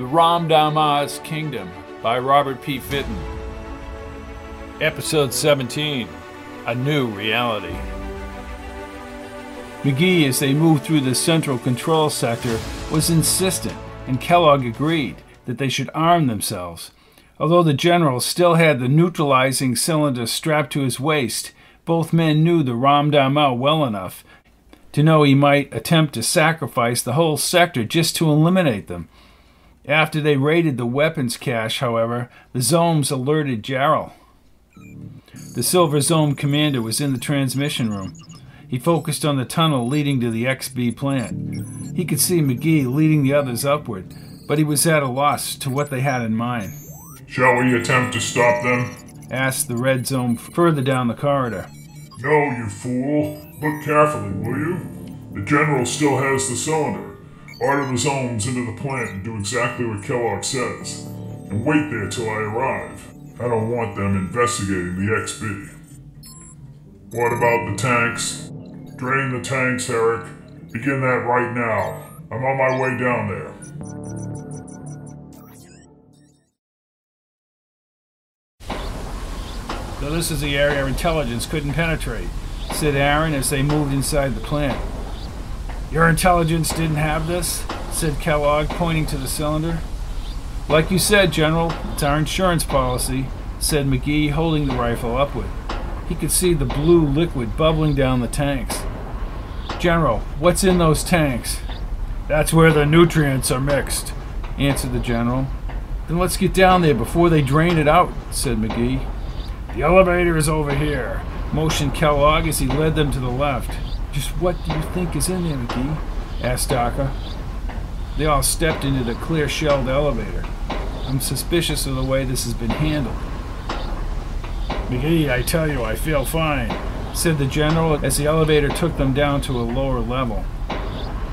The Ramdama's Kingdom by Robert P. Fitton. Episode 17 A New Reality. McGee, as they moved through the central control sector, was insistent, and Kellogg agreed that they should arm themselves. Although the general still had the neutralizing cylinder strapped to his waist, both men knew the Ramdama well enough to know he might attempt to sacrifice the whole sector just to eliminate them. After they raided the weapons cache, however, the Zomes alerted Jarrell. The Silver Zome commander was in the transmission room. He focused on the tunnel leading to the XB plant. He could see McGee leading the others upward, but he was at a loss to what they had in mind. Shall we attempt to stop them? asked the Red Zome further down the corridor. No, you fool. Look carefully, will you? The General still has the cylinder. Zomes into the plant and do exactly what Kellogg says. And wait there till I arrive. I don't want them investigating the XB. What about the tanks? Drain the tanks, Herrick. Begin that right now. I'm on my way down there. So this is the area intelligence couldn't penetrate, said Aaron as they moved inside the plant. Your intelligence didn't have this? said Kellogg, pointing to the cylinder. Like you said, General, it's our insurance policy, said McGee, holding the rifle upward. He could see the blue liquid bubbling down the tanks. General, what's in those tanks? That's where the nutrients are mixed, answered the General. Then let's get down there before they drain it out, said McGee. The elevator is over here, motioned Kellogg as he led them to the left. Just what do you think is in there, McGee? asked Daka. They all stepped into the clear shelled elevator. I'm suspicious of the way this has been handled. McGee, I tell you, I feel fine, said the general as the elevator took them down to a lower level.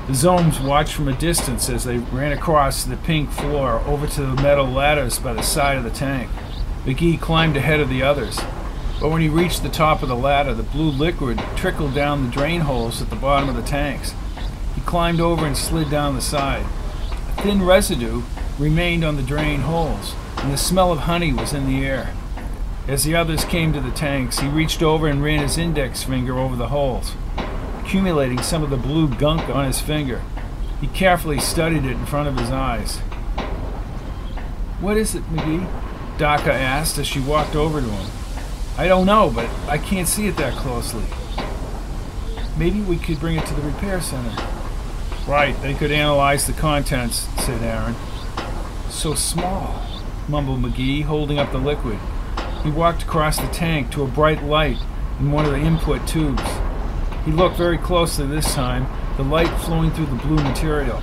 The Zomes watched from a distance as they ran across the pink floor over to the metal ladders by the side of the tank. McGee climbed ahead of the others. But when he reached the top of the ladder, the blue liquid trickled down the drain holes at the bottom of the tanks. He climbed over and slid down the side. A thin residue remained on the drain holes, and the smell of honey was in the air. As the others came to the tanks, he reached over and ran his index finger over the holes, accumulating some of the blue gunk on his finger. He carefully studied it in front of his eyes. What is it, McGee? Daka asked as she walked over to him. I don't know, but I can't see it that closely. Maybe we could bring it to the repair center. Right, they could analyze the contents, said Aaron. So small, mumbled McGee, holding up the liquid. He walked across the tank to a bright light in one of the input tubes. He looked very closely this time, the light flowing through the blue material.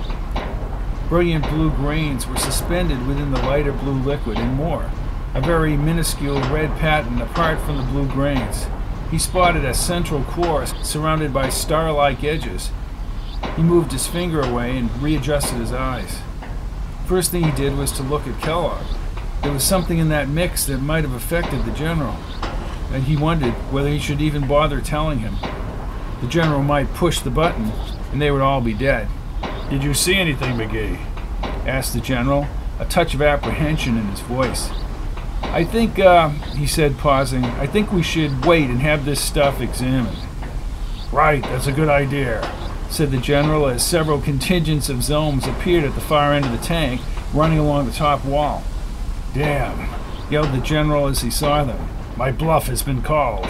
Brilliant blue grains were suspended within the lighter blue liquid, and more a very minuscule red pattern apart from the blue grains. He spotted a central core surrounded by star like edges. He moved his finger away and readjusted his eyes. First thing he did was to look at Kellogg. There was something in that mix that might have affected the general, and he wondered whether he should even bother telling him. The general might push the button, and they would all be dead. Did you see anything, McGee? asked the general, a touch of apprehension in his voice. I think, uh, he said, pausing, I think we should wait and have this stuff examined. Right, that's a good idea, said the general as several contingents of Zomes appeared at the far end of the tank, running along the top wall. Damn, yelled the general as he saw them. My bluff has been called.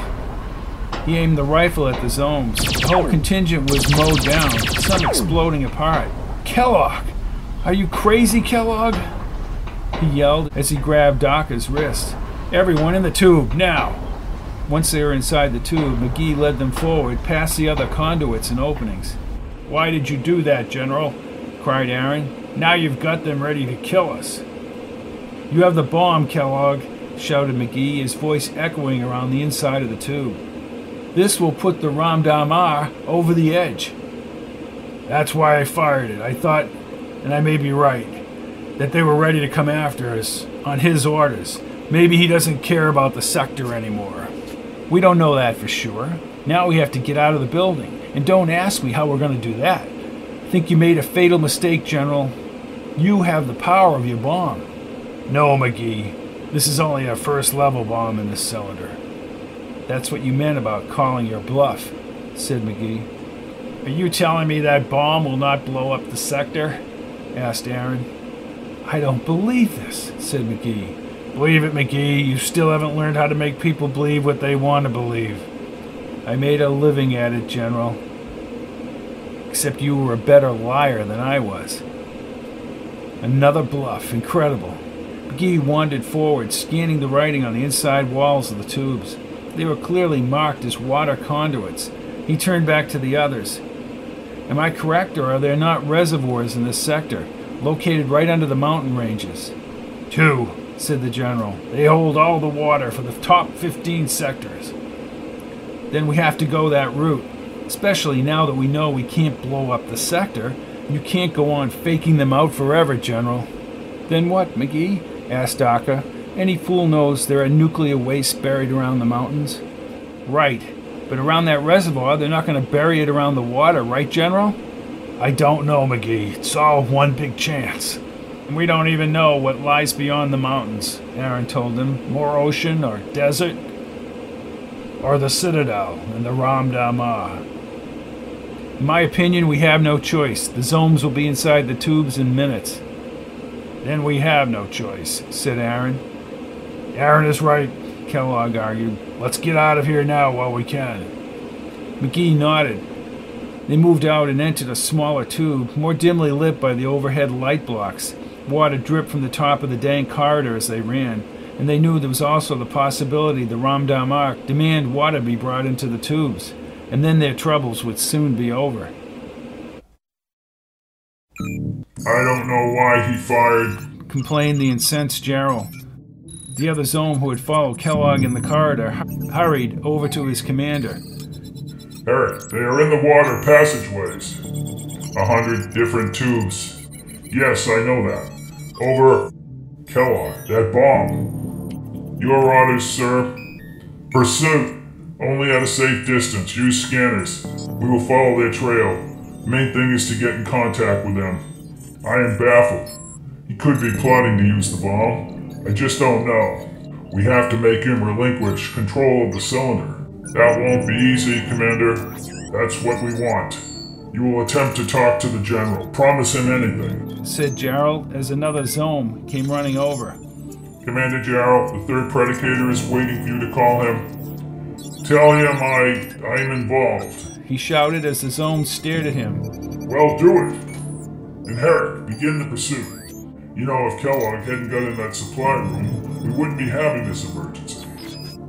He aimed the rifle at the Zomes. The whole contingent was mowed down, some exploding apart. Kellogg! Are you crazy, Kellogg? He yelled as he grabbed Daka's wrist. Everyone in the tube, now! Once they were inside the tube, McGee led them forward, past the other conduits and openings. Why did you do that, General? cried Aaron. Now you've got them ready to kill us. You have the bomb, Kellogg, shouted McGee, his voice echoing around the inside of the tube. This will put the Ramdama over the edge. That's why I fired it. I thought, and I may be right, that they were ready to come after us on his orders. Maybe he doesn't care about the sector anymore. We don't know that for sure. Now we have to get out of the building. And don't ask me how we're going to do that. Think you made a fatal mistake, General. You have the power of your bomb. No, McGee. This is only a first level bomb in this cylinder. That's what you meant about calling your bluff, said McGee. Are you telling me that bomb will not blow up the sector? asked Aaron. I don't believe this, said McGee. Believe it, McGee. You still haven't learned how to make people believe what they want to believe. I made a living at it, General. Except you were a better liar than I was. Another bluff. Incredible. McGee wandered forward, scanning the writing on the inside walls of the tubes. They were clearly marked as water conduits. He turned back to the others. Am I correct, or are there not reservoirs in this sector, located right under the mountain ranges? Two, said the general. They hold all the water for the top 15 sectors. Then we have to go that route, especially now that we know we can't blow up the sector. You can't go on faking them out forever, General. Then what, McGee? asked Daka. Any fool knows there are nuclear wastes buried around the mountains. Right, but around that reservoir, they're not going to bury it around the water, right, General? I don't know, McGee. It's all one big chance. We don't even know what lies beyond the mountains, Aaron told him. More ocean or desert? Or the Citadel and the Ramdama. In my opinion, we have no choice. The Zomes will be inside the tubes in minutes. Then we have no choice, said Aaron. Aaron is right, Kellogg argued. Let's get out of here now while we can. McGee nodded. They moved out and entered a smaller tube, more dimly lit by the overhead light blocks. Water dripped from the top of the dank corridor as they ran, and they knew there was also the possibility the Ramdama demand water be brought into the tubes and then their troubles would soon be over. I don't know why he fired, complained the incensed Gerald. The other Zome who had followed Kellogg in the corridor hurried over to his commander. Eric, they are in the water passageways. A hundred different tubes. Yes, I know that. Over. Kellogg, that bomb. Your orders, sir. Pursuit. Only at a safe distance. Use scanners. We will follow their trail. Main thing is to get in contact with them. I am baffled. He could be plotting to use the bomb. I just don't know. We have to make him relinquish control of the cylinder. That won't be easy, Commander. That's what we want. You will attempt to talk to the General. Promise him anything, said Gerald as another Zome came running over. Commander Gerald, the third Predicator is waiting for you to call him. Tell him I I'm involved. He shouted as the Zome stared at him. Well, do it. And Herrick, begin the pursuit. You know, if Kellogg hadn't got in that supply room, we wouldn't be having this emergency.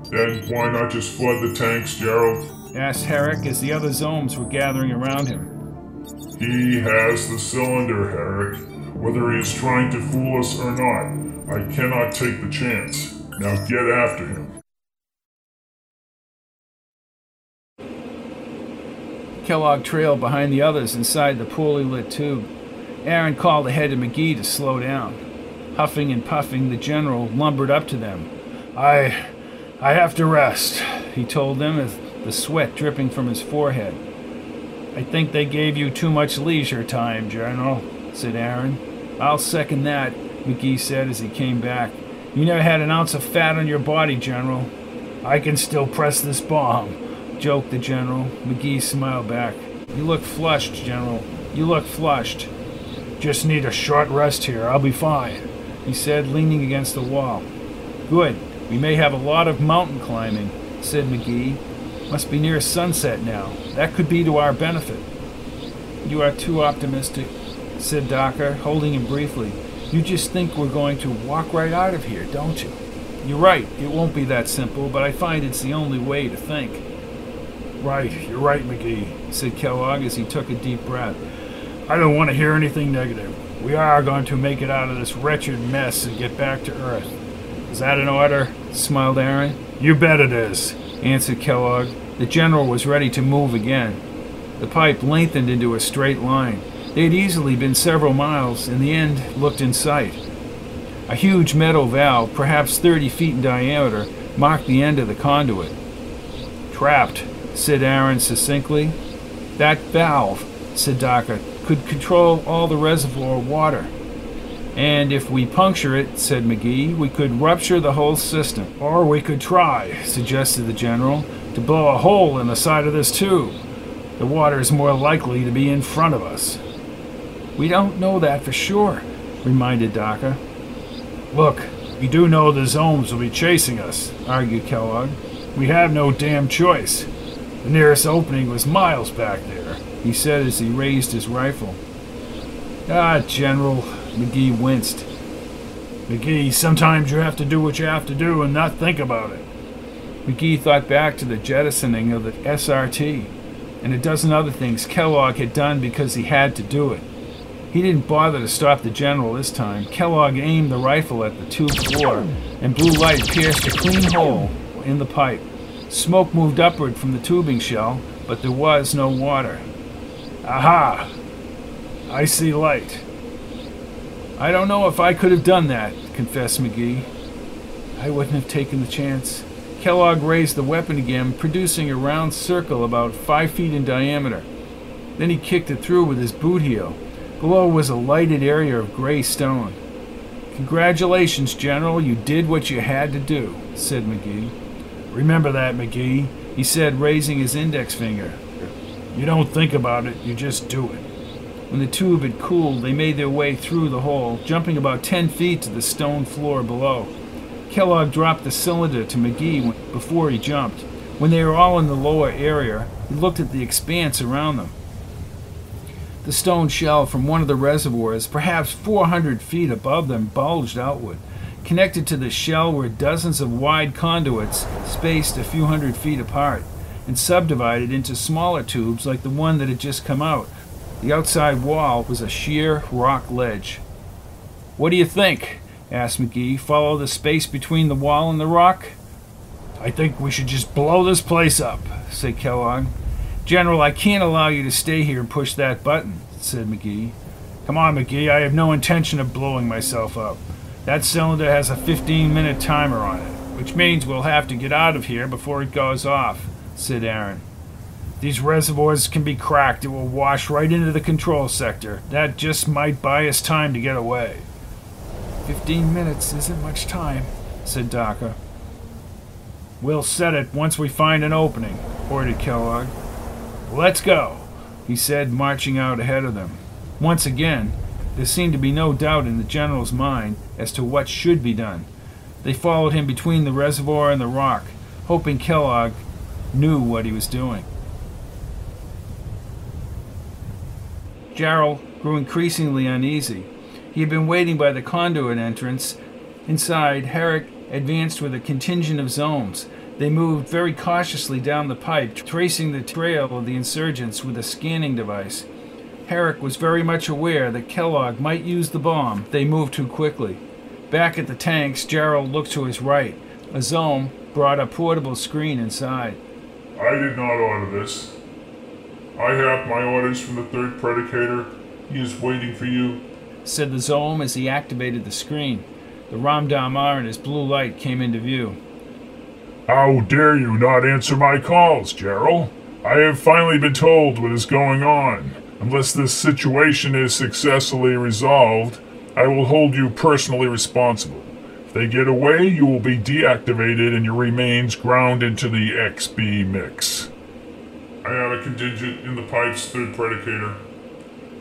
Then why not just flood the tanks, Gerald? asked Herrick as the other Zomes were gathering around him. He has the cylinder, Herrick. Whether he is trying to fool us or not, I cannot take the chance. Now get after him. Kellogg trailed behind the others inside the poorly lit tube. Aaron called ahead to McGee to slow down. Huffing and puffing, the general lumbered up to them. I. I have to rest, he told them, as the sweat dripping from his forehead. I think they gave you too much leisure time, General, said Aaron. I'll second that, McGee said as he came back. You never had an ounce of fat on your body, General. I can still press this bomb joked the general. McGee smiled back. You look flushed, General. You look flushed. Just need a short rest here. I'll be fine, he said, leaning against the wall. Good. We may have a lot of mountain climbing, said McGee. Must be near sunset now. That could be to our benefit. You are too optimistic, said Daka, holding him briefly. You just think we're going to walk right out of here, don't you? You're right, it won't be that simple, but I find it's the only way to think. Right, you're right, McGee, said Kellogg as he took a deep breath. I don't want to hear anything negative. We are going to make it out of this wretched mess and get back to Earth. Is that an order? smiled Aaron. You bet it is, answered Kellogg. The general was ready to move again. The pipe lengthened into a straight line. They had easily been several miles, and the end looked in sight. A huge metal valve, perhaps 30 feet in diameter, marked the end of the conduit. Trapped, said Aaron succinctly. That valve, said Daka, could control all the reservoir water. And if we puncture it, said McGee, we could rupture the whole system. Or we could try, suggested the general, to blow a hole in the side of this tube. The water is more likely to be in front of us. We don't know that for sure, reminded Daka. Look, we do know the Zomes will be chasing us, argued Kellogg. We have no damn choice. The nearest opening was miles back there, he said as he raised his rifle. Ah, General, McGee winced. McGee, sometimes you have to do what you have to do and not think about it. McGee thought back to the jettisoning of the SRT and a dozen other things Kellogg had done because he had to do it. He didn't bother to stop the general this time. Kellogg aimed the rifle at the tube floor, and blue light pierced a clean hole in the pipe. Smoke moved upward from the tubing shell, but there was no water. Aha! I see light. I don't know if I could have done that, confessed McGee. I wouldn't have taken the chance. Kellogg raised the weapon again, producing a round circle about five feet in diameter. Then he kicked it through with his boot heel. Below was a lighted area of gray stone. Congratulations, General, you did what you had to do, said McGee. Remember that, McGee, he said, raising his index finger. You don't think about it, you just do it. When the tube had cooled, they made their way through the hole, jumping about ten feet to the stone floor below. Kellogg dropped the cylinder to McGee before he jumped. When they were all in the lower area, he looked at the expanse around them. The stone shell from one of the reservoirs, perhaps 400 feet above them, bulged outward. Connected to the shell were dozens of wide conduits spaced a few hundred feet apart and subdivided into smaller tubes like the one that had just come out. The outside wall was a sheer rock ledge. What do you think? asked McGee. Follow the space between the wall and the rock? I think we should just blow this place up, said Kellogg. General, I can't allow you to stay here and push that button, said McGee. Come on, McGee, I have no intention of blowing myself up. That cylinder has a 15 minute timer on it, which means we'll have to get out of here before it goes off, said Aaron. These reservoirs can be cracked. It will wash right into the control sector. That just might buy us time to get away. Fifteen minutes isn't much time, said Daka. We'll set it once we find an opening, ordered Kellogg. Let's go, he said, marching out ahead of them. Once again, there seemed to be no doubt in the general's mind as to what should be done. They followed him between the reservoir and the rock, hoping Kellogg knew what he was doing. Jarrell grew increasingly uneasy. He had been waiting by the conduit entrance. Inside, Herrick advanced with a contingent of Zomes. They moved very cautiously down the pipe, tracing the trail of the insurgents with a scanning device. Herrick was very much aware that Kellogg might use the bomb. They moved too quickly. Back at the tanks, Jarrell looked to his right. A Zome brought a portable screen inside. I did not order this. I have my orders from the third predicator. He is waiting for you, said the Zome as he activated the screen. The Ramdama and his blue light came into view. How dare you not answer my calls, Gerald? I have finally been told what is going on. Unless this situation is successfully resolved, I will hold you personally responsible. If they get away, you will be deactivated and your remains ground into the XB mix. I have a contingent in the pipes, third predicator.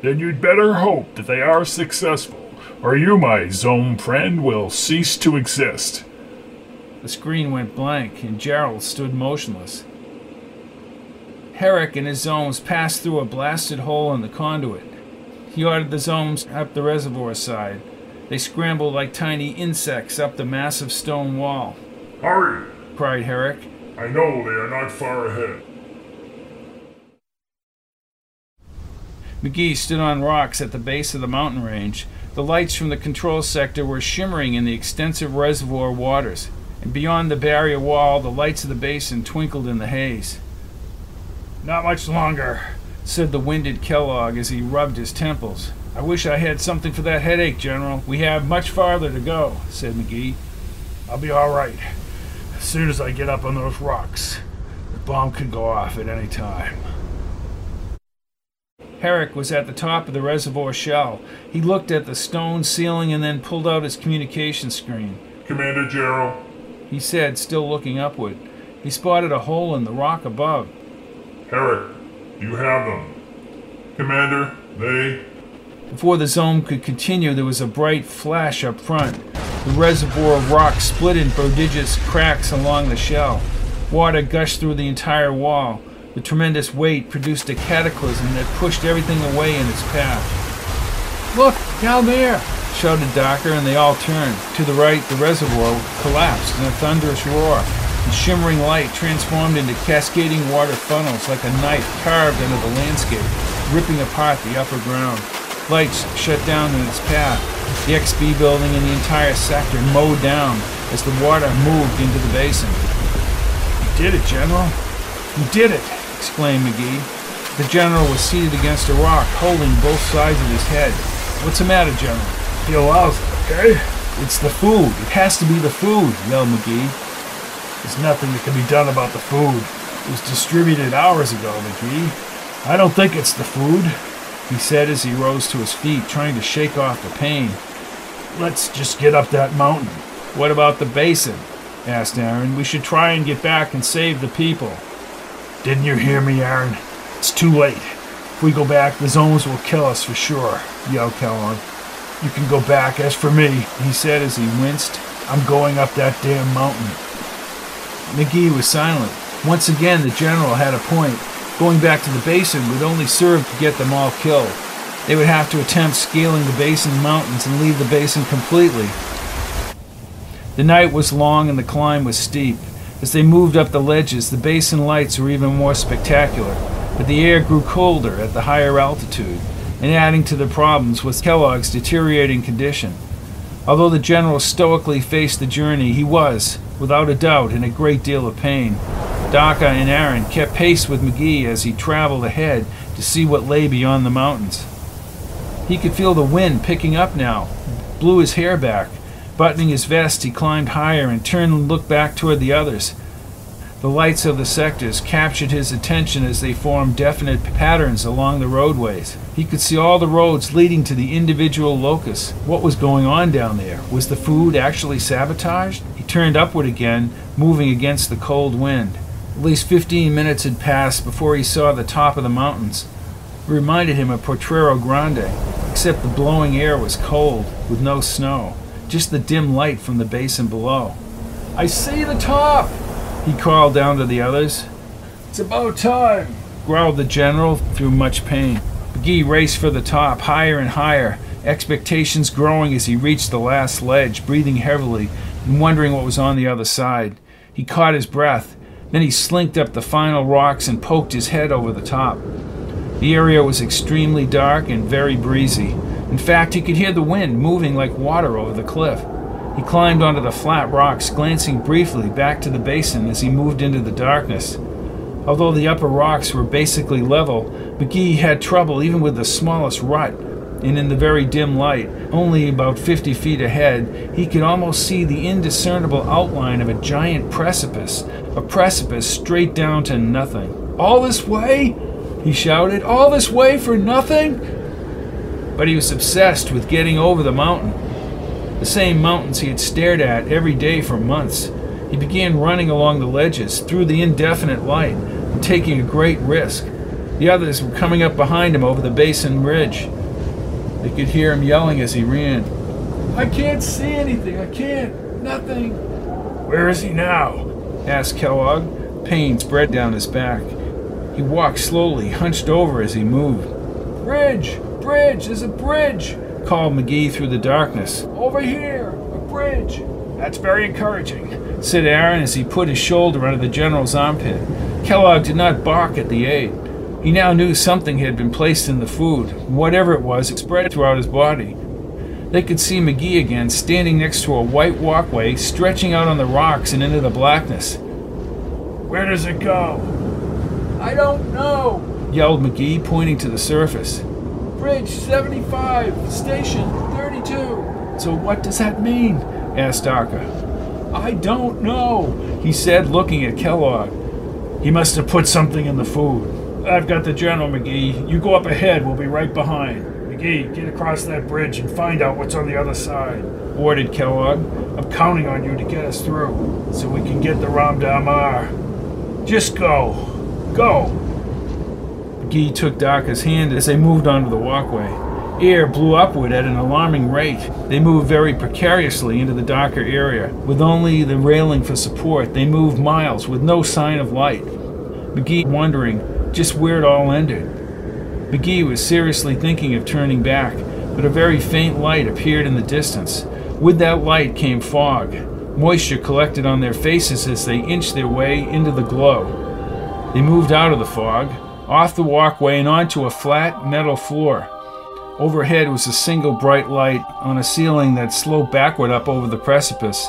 Then you'd better hope that they are successful, or you, my Zome friend, will cease to exist. The screen went blank, and Gerald stood motionless. Herrick and his Zomes passed through a blasted hole in the conduit. He ordered the Zomes up the reservoir side. They scrambled like tiny insects up the massive stone wall. Hurry! cried Herrick. I know they are not far ahead. McGee stood on rocks at the base of the mountain range. The lights from the control sector were shimmering in the extensive reservoir waters, and beyond the barrier wall, the lights of the basin twinkled in the haze. Not much longer, said the winded Kellogg as he rubbed his temples. I wish I had something for that headache, General. We have much farther to go, said McGee. I'll be all right. As soon as I get up on those rocks, the bomb could go off at any time. Herrick was at the top of the reservoir shell. He looked at the stone ceiling and then pulled out his communication screen. Commander Gerald, He said, still looking upward. He spotted a hole in the rock above. Herrick, you have them. Commander, they. Before the Zome could continue, there was a bright flash up front. The reservoir of rock split in prodigious cracks along the shell. Water gushed through the entire wall. The tremendous weight produced a cataclysm that pushed everything away in its path. Look, down there! shouted Daka, and they all turned. To the right, the reservoir collapsed in a thunderous roar. The shimmering light transformed into cascading water funnels like a knife carved into the landscape, ripping apart the upper ground. Lights shut down in its path. The XB building and the entire sector mowed down as the water moved into the basin. You did it, General. You did it, exclaimed McGee. The general was seated against a rock, holding both sides of his head. What's the matter, General? Feel lousy, okay? It's the food. It has to be the food, yelled McGee. There's nothing that can be done about the food. It was distributed hours ago, McGee. I don't think it's the food, he said as he rose to his feet, trying to shake off the pain. Let's just get up that mountain. What about the basin? asked Aaron. We should try and get back and save the people. Didn't you hear me, Aaron? It's too late. If we go back, the Zomes will kill us for sure, yelled Kellogg. You can go back. As for me, he said as he winced, I'm going up that damn mountain. McGee was silent. Once again, the general had a point. Going back to the basin would only serve to get them all killed. They would have to attempt scaling the basin mountains and leave the basin completely. The night was long and the climb was steep. As they moved up the ledges, the basin lights were even more spectacular, but the air grew colder at the higher altitude, and adding to the problems was Kellogg's deteriorating condition. Although the general stoically faced the journey, he was, without a doubt, in a great deal of pain. Daka and Aaron kept pace with McGee as he traveled ahead to see what lay beyond the mountains. He could feel the wind picking up now, blew his hair back. Buttoning his vest, he climbed higher and turned and looked back toward the others. The lights of the sectors captured his attention as they formed definite patterns along the roadways. He could see all the roads leading to the individual locus. What was going on down there? Was the food actually sabotaged? He turned upward again, moving against the cold wind. At least 15 minutes had passed before he saw the top of the mountains. It reminded him of Potrero Grande, except the blowing air was cold, with no snow, just the dim light from the basin below. I see the top! He called down to the others. It's about time, growled the general through much pain. McGee raced for the top, higher and higher, expectations growing as he reached the last ledge, breathing heavily and wondering what was on the other side. He caught his breath. Then he slinked up the final rocks and poked his head over the top. The area was extremely dark and very breezy. In fact, he could hear the wind moving like water over the cliff. He climbed onto the flat rocks, glancing briefly back to the basin as he moved into the darkness. Although the upper rocks were basically level, McGee had trouble even with the smallest rut, and in the very dim light, only about 50 feet ahead, he could almost see the indiscernible outline of a giant precipice, a precipice straight down to nothing. All this way? He shouted. All this way for nothing? But he was obsessed with getting over the mountain the same mountains he had stared at every day for months. He began running along the ledges through the indefinite light and taking a great risk. The others were coming up behind him over the basin ridge. They could hear him yelling as he ran. I can't see anything. I can't. Nothing. Where is he now? asked Kellogg. Pain spread down his back. He walked slowly, hunched over as he moved. Bridge! Bridge! There's a bridge! called McGee through the darkness. Over here! A bridge! That's very encouraging, said Aaron as he put his shoulder under the general's armpit. Kellogg did not balk at the aid. He now knew something had been placed in the food. Whatever it was, it spread throughout his body. They could see McGee again, standing next to a white walkway stretching out on the rocks and into the blackness. Where does it go? I don't know, yelled McGee, pointing to the surface. Bridge 75, station 32. So what does that mean? asked Daka. I don't know, he said, looking at Kellogg. He must have put something in the food. I've got the general, McGee. You go up ahead. We'll be right behind. McGee, get across that bridge and find out what's on the other side. Ordered Kellogg. I'm counting on you to get us through so we can get the Ramdama. Just go. Go. McGee took Daka's hand as they moved onto the walkway. Air blew upward at an alarming rate. They moved very precariously into the darker area. With only the railing for support, they moved miles with no sign of light. McGee wondering just where it all ended. McGee was seriously thinking of turning back, but a very faint light appeared in the distance. With that light came fog. Moisture collected on their faces as they inched their way into the glow. They moved out of the fog, off the walkway, and onto a flat metal floor. Overhead was a single bright light on a ceiling that sloped backward up over the precipice.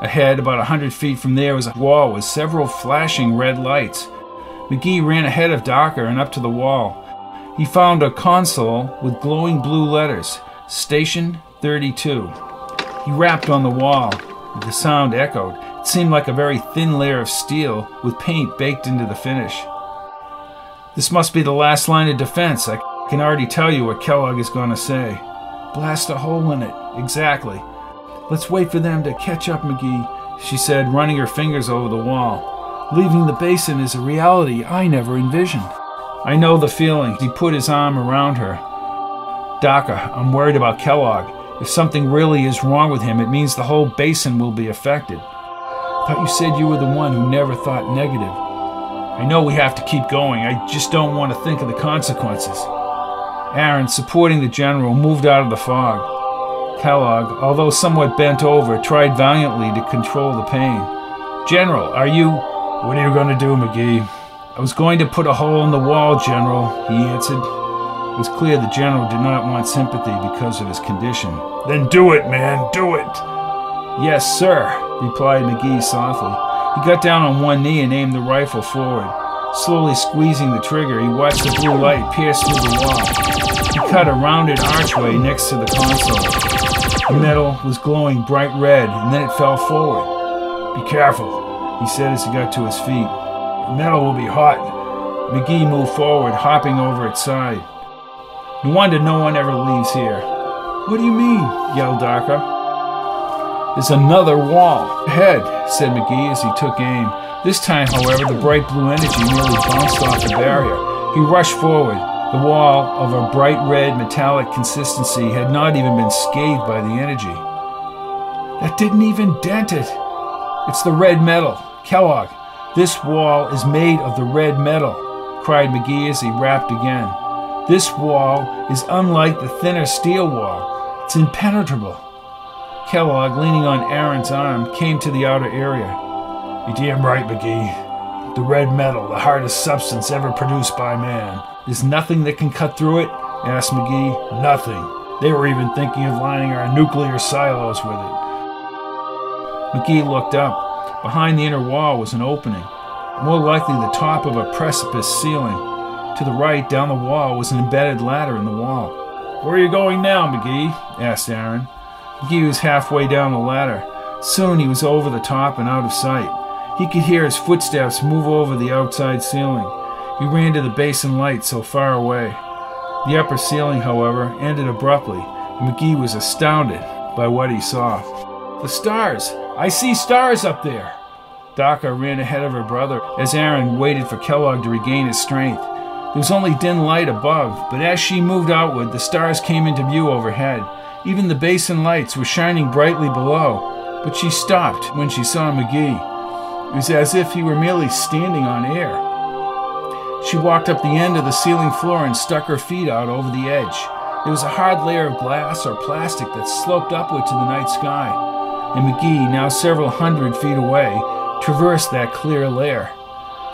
Ahead, about a hundred feet from there, was a wall with several flashing red lights. McGee ran ahead of Daka and up to the wall. He found a console with glowing blue letters Station 32. He rapped on the wall. The sound echoed. It seemed like a very thin layer of steel with paint baked into the finish. This must be the last line of defense. I can already tell you what Kellogg is going to say. Blast a hole in it. Exactly. Let's wait for them to catch up, McGee, she said, running her fingers over the wall. Leaving the basin is a reality I never envisioned. I know the feeling. He put his arm around her. Daka, I'm worried about Kellogg. If something really is wrong with him, it means the whole basin will be affected. Thought you said you were the one who never thought negative. I know we have to keep going. I just don't want to think of the consequences. Aaron, supporting the general, moved out of the fog. Kellogg, although somewhat bent over, tried valiantly to control the pain. General, are you. What are you going to do, McGee? I was going to put a hole in the wall, General, he answered. It was clear the General did not want sympathy because of his condition. Then do it, man, do it! Yes, sir, replied McGee softly. He got down on one knee and aimed the rifle forward. Slowly squeezing the trigger, he watched the blue light pierce through the wall. He cut a rounded archway next to the console. The metal was glowing bright red, and then it fell forward. Be careful, he said as he got to his feet. The metal will be hot. McGee moved forward, hopping over its side. No wonder no one ever leaves here. What do you mean? yelled Daka. There's another wall. Ahead, said McGee as he took aim. This time, however, the bright blue energy nearly bounced off the barrier. He rushed forward. The wall, of a bright red metallic consistency, had not even been scathed by the energy. That didn't even dent it. It's the red metal. Kellogg, this wall is made of the red metal, cried McGee as he rapped again. This wall is unlike the thinner steel wall. It's impenetrable. Kellogg, leaning on Aaron's arm, came to the outer area. You're damn right, McGee. The red metal, the hardest substance ever produced by man. There's nothing that can cut through it? asked McGee. Nothing. They were even thinking of lining our nuclear silos with it. McGee looked up. Behind the inner wall was an opening, more likely the top of a precipice ceiling. To the right, down the wall, was an embedded ladder in the wall. Where are you going now, McGee? asked Aaron. McGee was halfway down the ladder. Soon he was over the top and out of sight. He could hear his footsteps move over the outside ceiling. He ran to the basin light so far away. The upper ceiling, however, ended abruptly, and McGee was astounded by what he saw. The stars! I see stars up there. Daka ran ahead of her brother as Aaron waited for Kellogg to regain his strength. There was only dim light above, but as she moved outward, the stars came into view overhead. Even the basin lights were shining brightly below, but she stopped when she saw McGee. It was as if he were merely standing on air. She walked up the end of the ceiling floor and stuck her feet out over the edge. There was a hard layer of glass or plastic that sloped upward to the night sky and McGee, now several hundred feet away, traversed that clear layer.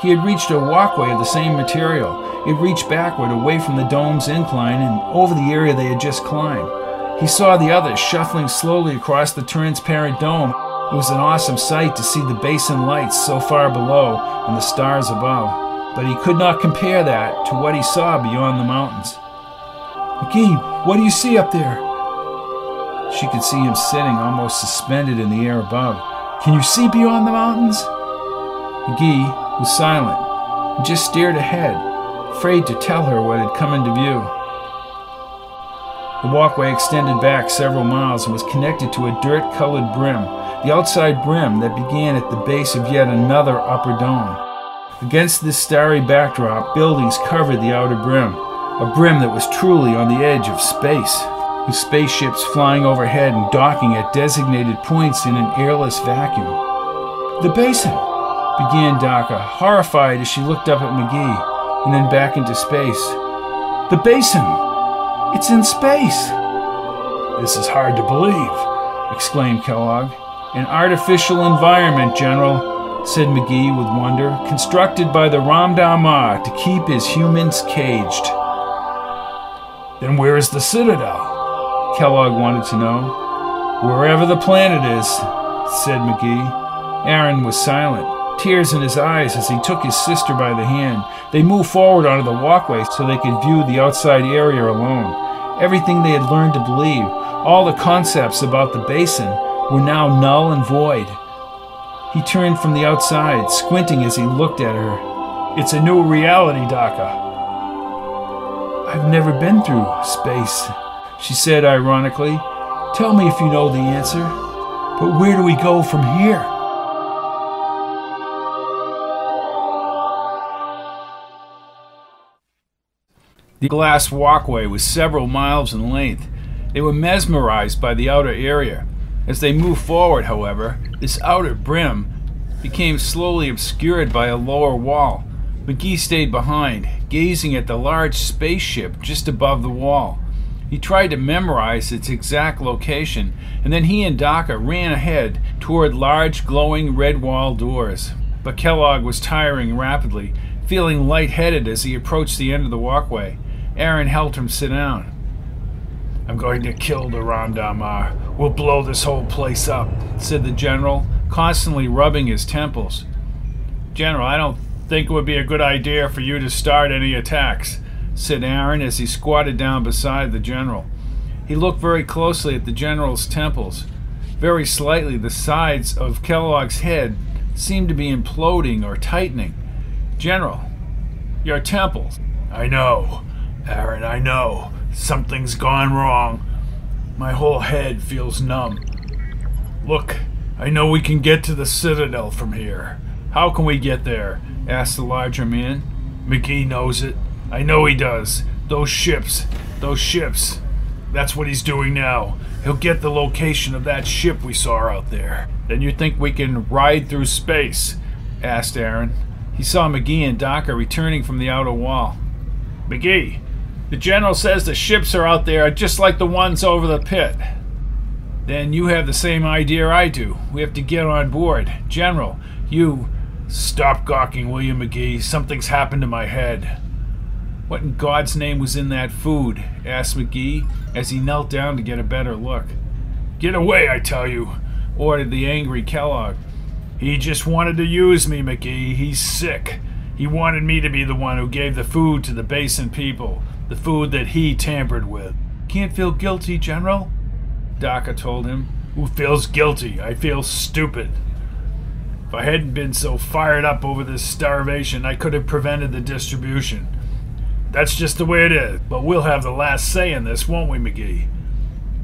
He had reached a walkway of the same material. It reached backward away from the dome's incline and over the area they had just climbed. He saw the others shuffling slowly across the transparent dome. It was an awesome sight to see the basin lights so far below and the stars above. But he could not compare that to what he saw beyond the mountains. McGee, what do you see up there? She could see him sitting almost suspended in the air above. Can you see beyond the mountains? McGee was silent and just stared ahead. afraid to tell her what had come into view. The walkway extended back several miles and was connected to a dirt colored brim, the outside brim that began at the base of yet another upper dome. Against this starry backdrop, buildings covered the outer brim, a brim that was truly on the edge of space, with spaceships flying overhead and docking at designated points in an airless vacuum. The basin, began Daka, horrified as she looked up at McGee and then back into space. The basin! It's in space! This is hard to believe, exclaimed Kellogg. An artificial environment, General, said McGee with wonder, constructed by the Ramdama to keep his humans caged. Then where is the Citadel? Kellogg wanted to know. Wherever the planet is, said McGee. Aaron was silent tears in his eyes as he took his sister by the hand. They moved forward onto the walkway so they could view the outside area alone. Everything they had learned to believe, all the concepts about the basin, were now null and void. He turned from the outside, squinting as he looked at her. It's a new reality, Daka. I've never been through space, she said ironically. Tell me if you know the answer. But where do we go from here? The glass walkway was several miles in length. They were mesmerized by the outer area. As they moved forward, however, this outer brim became slowly obscured by a lower wall. McGee stayed behind, gazing at the large spaceship just above the wall. He tried to memorize its exact location, and then he and Daka ran ahead toward large glowing red wall doors. But Kellogg was tiring rapidly, feeling lightheaded as he approached the end of the walkway. Aaron helped him sit down. I'm going to kill the Ramdama. We'll blow this whole place up, said the general, constantly rubbing his temples. General, I don't think it would be a good idea for you to start any attacks, said Aaron as he squatted down beside the general. He looked very closely at the general's temples. Very slightly, the sides of Kellogg's head seemed to be imploding or tightening. General, your temples. I know. Aaron, I know. Something's gone wrong. My whole head feels numb. Look, I know we can get to the Citadel from here. How can we get there? asked the larger man. McGee knows it. I know he does. Those ships. Those ships. That's what he's doing now. He'll get the location of that ship we saw out there. Then you think we can ride through space? asked Aaron. He saw McGee and Daka returning from the outer wall. McGee, the general says the ships are out there just like the ones over the pit. Then you have the same idea I do. We have to get on board. General, you. Stop gawking, William McGee. Something's happened to my head. What in God's name was in that food? asked McGee as he knelt down to get a better look. Get away, I tell you, ordered the angry Kellogg. He just wanted to use me, McGee. He's sick. He wanted me to be the one who gave the food to the basin people the food that he tampered with. Can't feel guilty, General? Daka told him. Who feels guilty? I feel stupid. If I hadn't been so fired up over this starvation, I could have prevented the distribution. That's just the way it is, but we'll have the last say in this, won't we, McGee?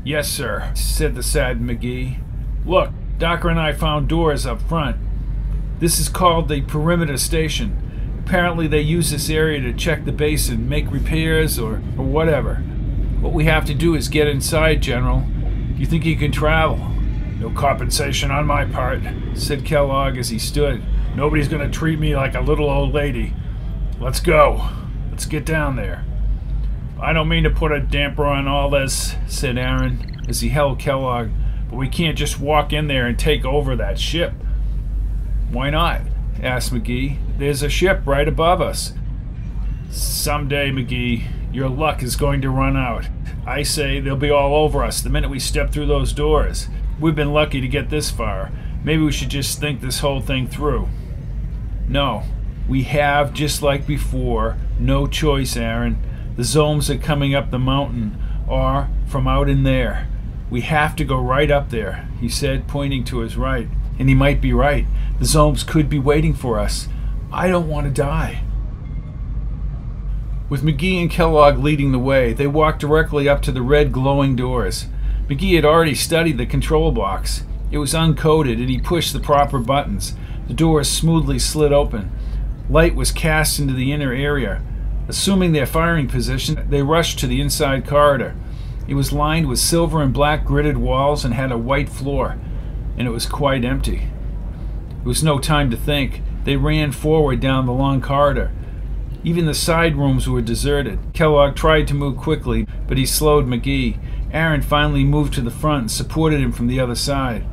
Yes, sir, said the sad McGee. Look, Daka and I found doors up front. This is called the perimeter station. Apparently, they use this area to check the base and make repairs or, or whatever. What we have to do is get inside, General. You think you can travel? No compensation on my part, said Kellogg as he stood. Nobody's going to treat me like a little old lady. Let's go. Let's get down there. I don't mean to put a damper on all this, said Aaron as he held Kellogg, but we can't just walk in there and take over that ship. Why not? Asked McGee. There's a ship right above us. Someday, McGee, your luck is going to run out. I say they'll be all over us the minute we step through those doors. We've been lucky to get this far. Maybe we should just think this whole thing through. No, we have, just like before, no choice, Aaron. The zomes are coming up the mountain are from out in there. We have to go right up there, he said, pointing to his right. And he might be right. The zomes could be waiting for us. I don't want to die. With McGee and Kellogg leading the way, they walked directly up to the red glowing doors. McGee had already studied the control box. It was uncoded, and he pushed the proper buttons. The doors smoothly slid open. Light was cast into the inner area. Assuming their firing position, they rushed to the inside corridor. It was lined with silver and black gridded walls and had a white floor, and it was quite empty. It was no time to think. They ran forward down the long corridor. Even the side rooms were deserted. Kellogg tried to move quickly, but he slowed McGee. Aaron finally moved to the front and supported him from the other side.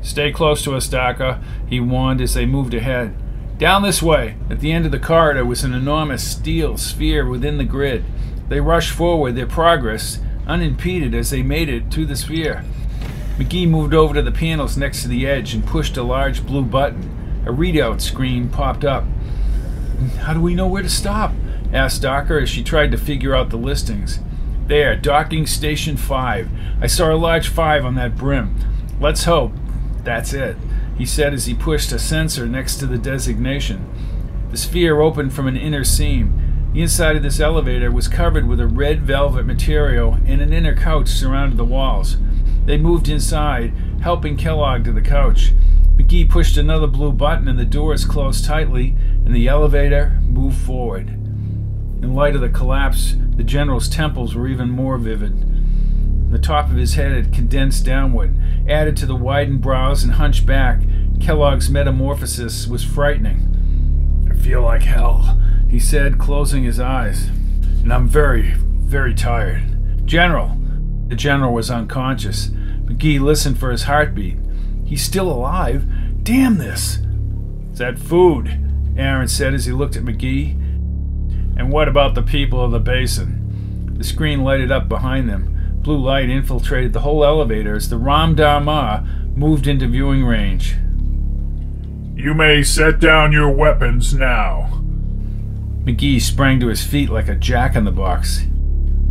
Stay close to us, Daka, he warned as they moved ahead. Down this way. At the end of the corridor was an enormous steel sphere within the grid. They rushed forward, their progress unimpeded as they made it to the sphere. McGee moved over to the panels next to the edge and pushed a large blue button. A readout screen popped up. How do we know where to stop? asked Daka as she tried to figure out the listings. There, docking station 5. I saw a large 5 on that brim. Let's hope. That's it, he said as he pushed a sensor next to the designation. The sphere opened from an inner seam. The inside of this elevator was covered with a red velvet material, and an inner couch surrounded the walls. They moved inside, helping Kellogg to the couch. McGee pushed another blue button, and the doors closed tightly, and the elevator moved forward. In light of the collapse, the general's temples were even more vivid. The top of his head had condensed downward. Added to the widened brows and hunched back, Kellogg's metamorphosis was frightening. I feel like hell, he said, closing his eyes. And I'm very, very tired. General! The general was unconscious. McGee listened for his heartbeat. He's still alive? Damn this! It's that food, Aaron said as he looked at McGee. And what about the people of the basin? The screen lighted up behind them. Blue light infiltrated the whole elevator as the Ramdama moved into viewing range. You may set down your weapons now. McGee sprang to his feet like a jack in the box.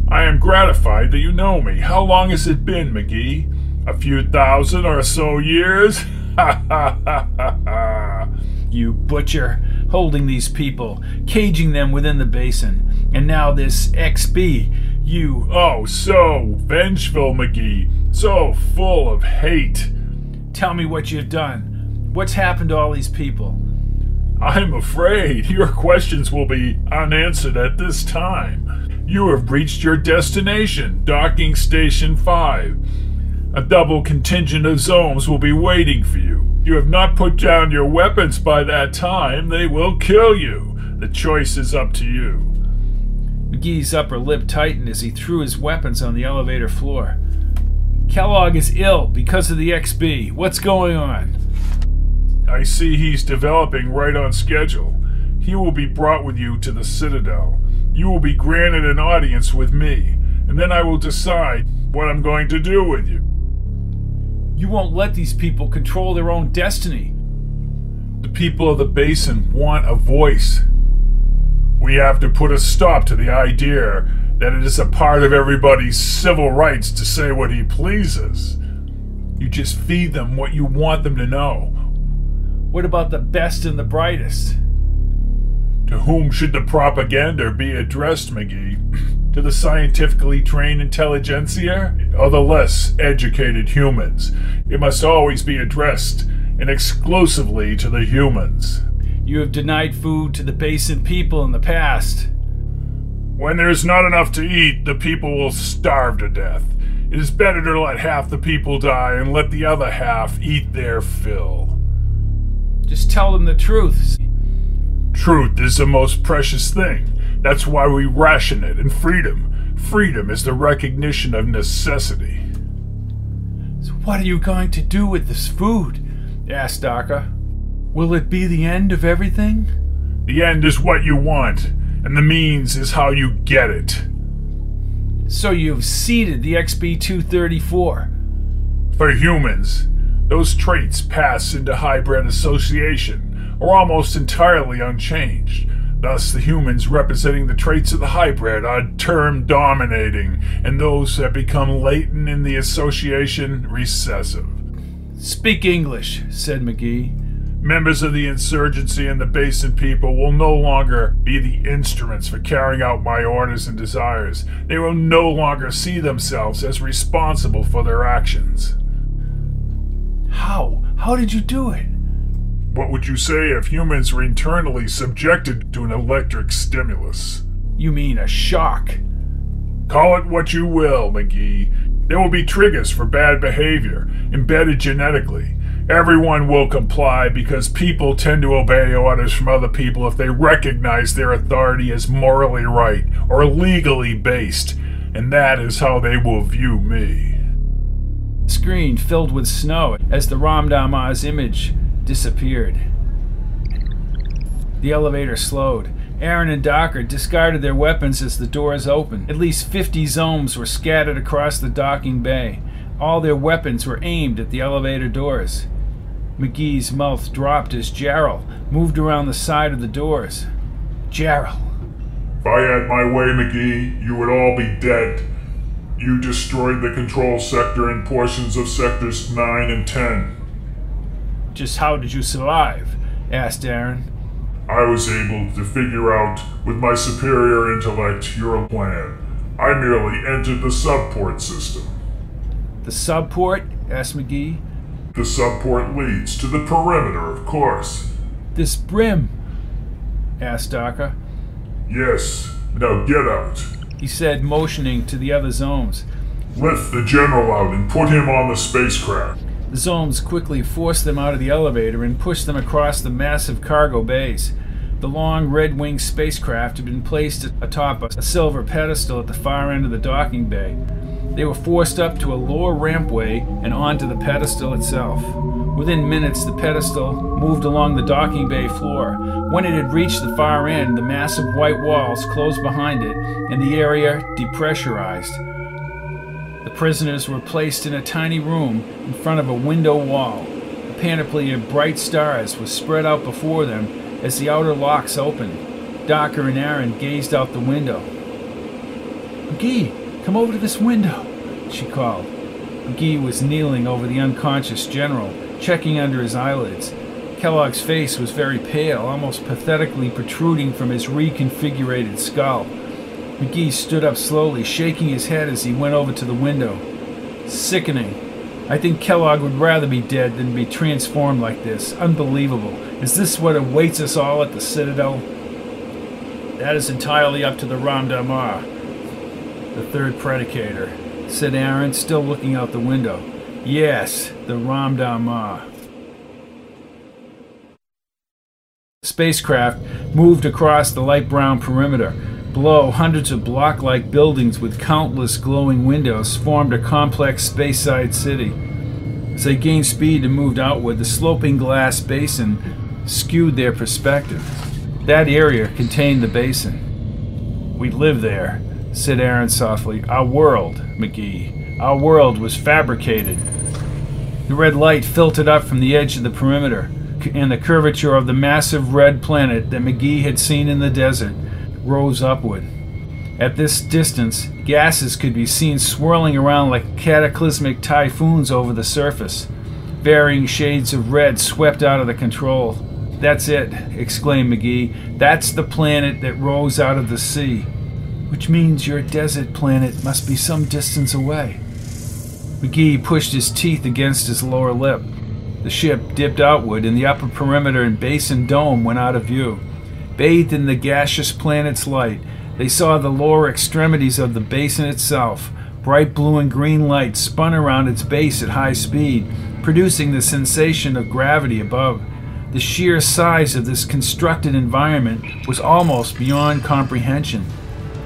I am gratified that you know me. How long has it been, McGee? A few thousand or so years? Ha ha ha ha! You butcher, holding these people, caging them within the basin. And now this XB, you. Oh, so vengeful, McGee. So full of hate. Tell me what you've done. What's happened to all these people? I'm afraid your questions will be unanswered at this time. You have reached your destination, Docking Station 5. A double contingent of Zomes will be waiting for you. You have not put down your weapons by that time, they will kill you. The choice is up to you. McGee's upper lip tightened as he threw his weapons on the elevator floor. Kellogg is ill because of the XB. What's going on? I see he's developing right on schedule. He will be brought with you to the Citadel. You will be granted an audience with me, and then I will decide what I'm going to do with you. You won't let these people control their own destiny. The people of the basin want a voice. We have to put a stop to the idea that it is a part of everybody's civil rights to say what he pleases. You just feed them what you want them to know. What about the best and the brightest? To whom should the propaganda be addressed, McGee? to the scientifically trained intelligentsia or the less educated humans? It must always be addressed and exclusively to the humans. You have denied food to the basin people in the past. When there's not enough to eat, the people will starve to death. It is better to let half the people die and let the other half eat their fill. Just tell them the truth. Truth is the most precious thing. That's why we ration it, and freedom. Freedom is the recognition of necessity. So, what are you going to do with this food? asked Daka. Will it be the end of everything? The end is what you want, and the means is how you get it. So you've seeded the XB 234. For humans, those traits pass into hybrid association, or almost entirely unchanged. Thus, the humans representing the traits of the hybrid are term dominating, and those that become latent in the association recessive. Speak English, said McGee. Members of the insurgency and the Basin people will no longer be the instruments for carrying out my orders and desires. They will no longer see themselves as responsible for their actions. How? How did you do it? What would you say if humans were internally subjected to an electric stimulus? You mean a shock? Call it what you will, McGee. There will be triggers for bad behavior, embedded genetically. Everyone will comply because people tend to obey orders from other people if they recognize their authority as morally right or legally based, and that is how they will view me. Screen filled with snow as the Ramdama's image disappeared. The elevator slowed. Aaron and Daka discarded their weapons as the doors opened. At least 50 Zomes were scattered across the docking bay. All their weapons were aimed at the elevator doors. McGee's mouth dropped as Jarrell moved around the side of the doors. Jarrell. If I had my way, McGee, you would all be dead. You destroyed the control sector and portions of sectors 9 and 10. Just how did you survive? asked Aaron. I was able to figure out, with my superior intellect, your plan. I merely entered the subport system. The subport? asked McGee. The subport leads to the perimeter, of course. This brim? asked Daka. Yes. Now get out. He said, motioning to the other Zomes. Lift the general out and put him on the spacecraft. The Zomes quickly forced them out of the elevator and pushed them across the massive cargo bays. The long red winged spacecraft had been placed atop a silver pedestal at the far end of the docking bay. They were forced up to a lower rampway and onto the pedestal itself. Within minutes, the pedestal moved along the docking bay floor. When it had reached the far end, the massive white walls closed behind it and the area depressurized. Prisoners were placed in a tiny room in front of a window wall. A panoply of bright stars was spread out before them as the outer locks opened. Daka and Aaron gazed out the window. McGee, come over to this window, she called. McGee was kneeling over the unconscious general, checking under his eyelids. Kellogg's face was very pale, almost pathetically protruding from his reconfigured skull. McGee stood up slowly, shaking his head as he went over to the window. Sickening. I think Kellogg would rather be dead than be transformed like this. Unbelievable. Is this what awaits us all at the Citadel? That is entirely up to the Ramdama, the third predicator, said Aaron, still looking out the window. Yes, the Ramdama. The spacecraft moved across the light brown perimeter. Below, hundreds of block like buildings with countless glowing windows formed a complex space side city. As they gained speed and moved outward, the sloping glass basin skewed their perspective. That area contained the basin. We live there, said Aaron softly. Our world, McGee. Our world was fabricated. The red light filtered up from the edge of the perimeter, and the curvature of the massive red planet that McGee had seen in the desert rose upward. At this distance, gases could be seen swirling around like cataclysmic typhoons over the surface. Varying shades of red swept out of the control. That's it, exclaimed McGee. That's the planet that rose out of the sea. Which means your desert planet must be some distance away. McGee pushed his teeth against his lower lip. The ship dipped outward, and the upper perimeter and basin dome went out of view. Bathed in the gaseous planet's light, they saw the lower extremities of the basin itself. Bright blue and green light spun around its base at high speed, producing the sensation of gravity above. The sheer size of this constructed environment was almost beyond comprehension.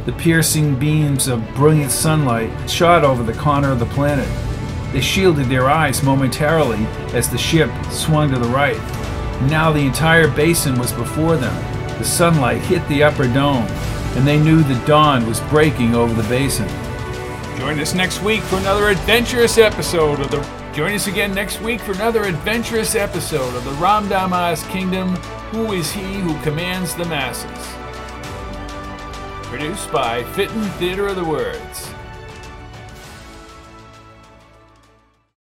The piercing beams of brilliant sunlight shot over the corner of the planet. They shielded their eyes momentarily as the ship swung to the right. Now the entire basin was before them. The sunlight hit the upper dome, and they knew the dawn was breaking over the basin. Join us next week for another adventurous episode of the. Join us again next week for another adventurous episode of the Ram Ramdama's Kingdom. Who is he who commands the masses? Produced by Fitton Theater of the Words.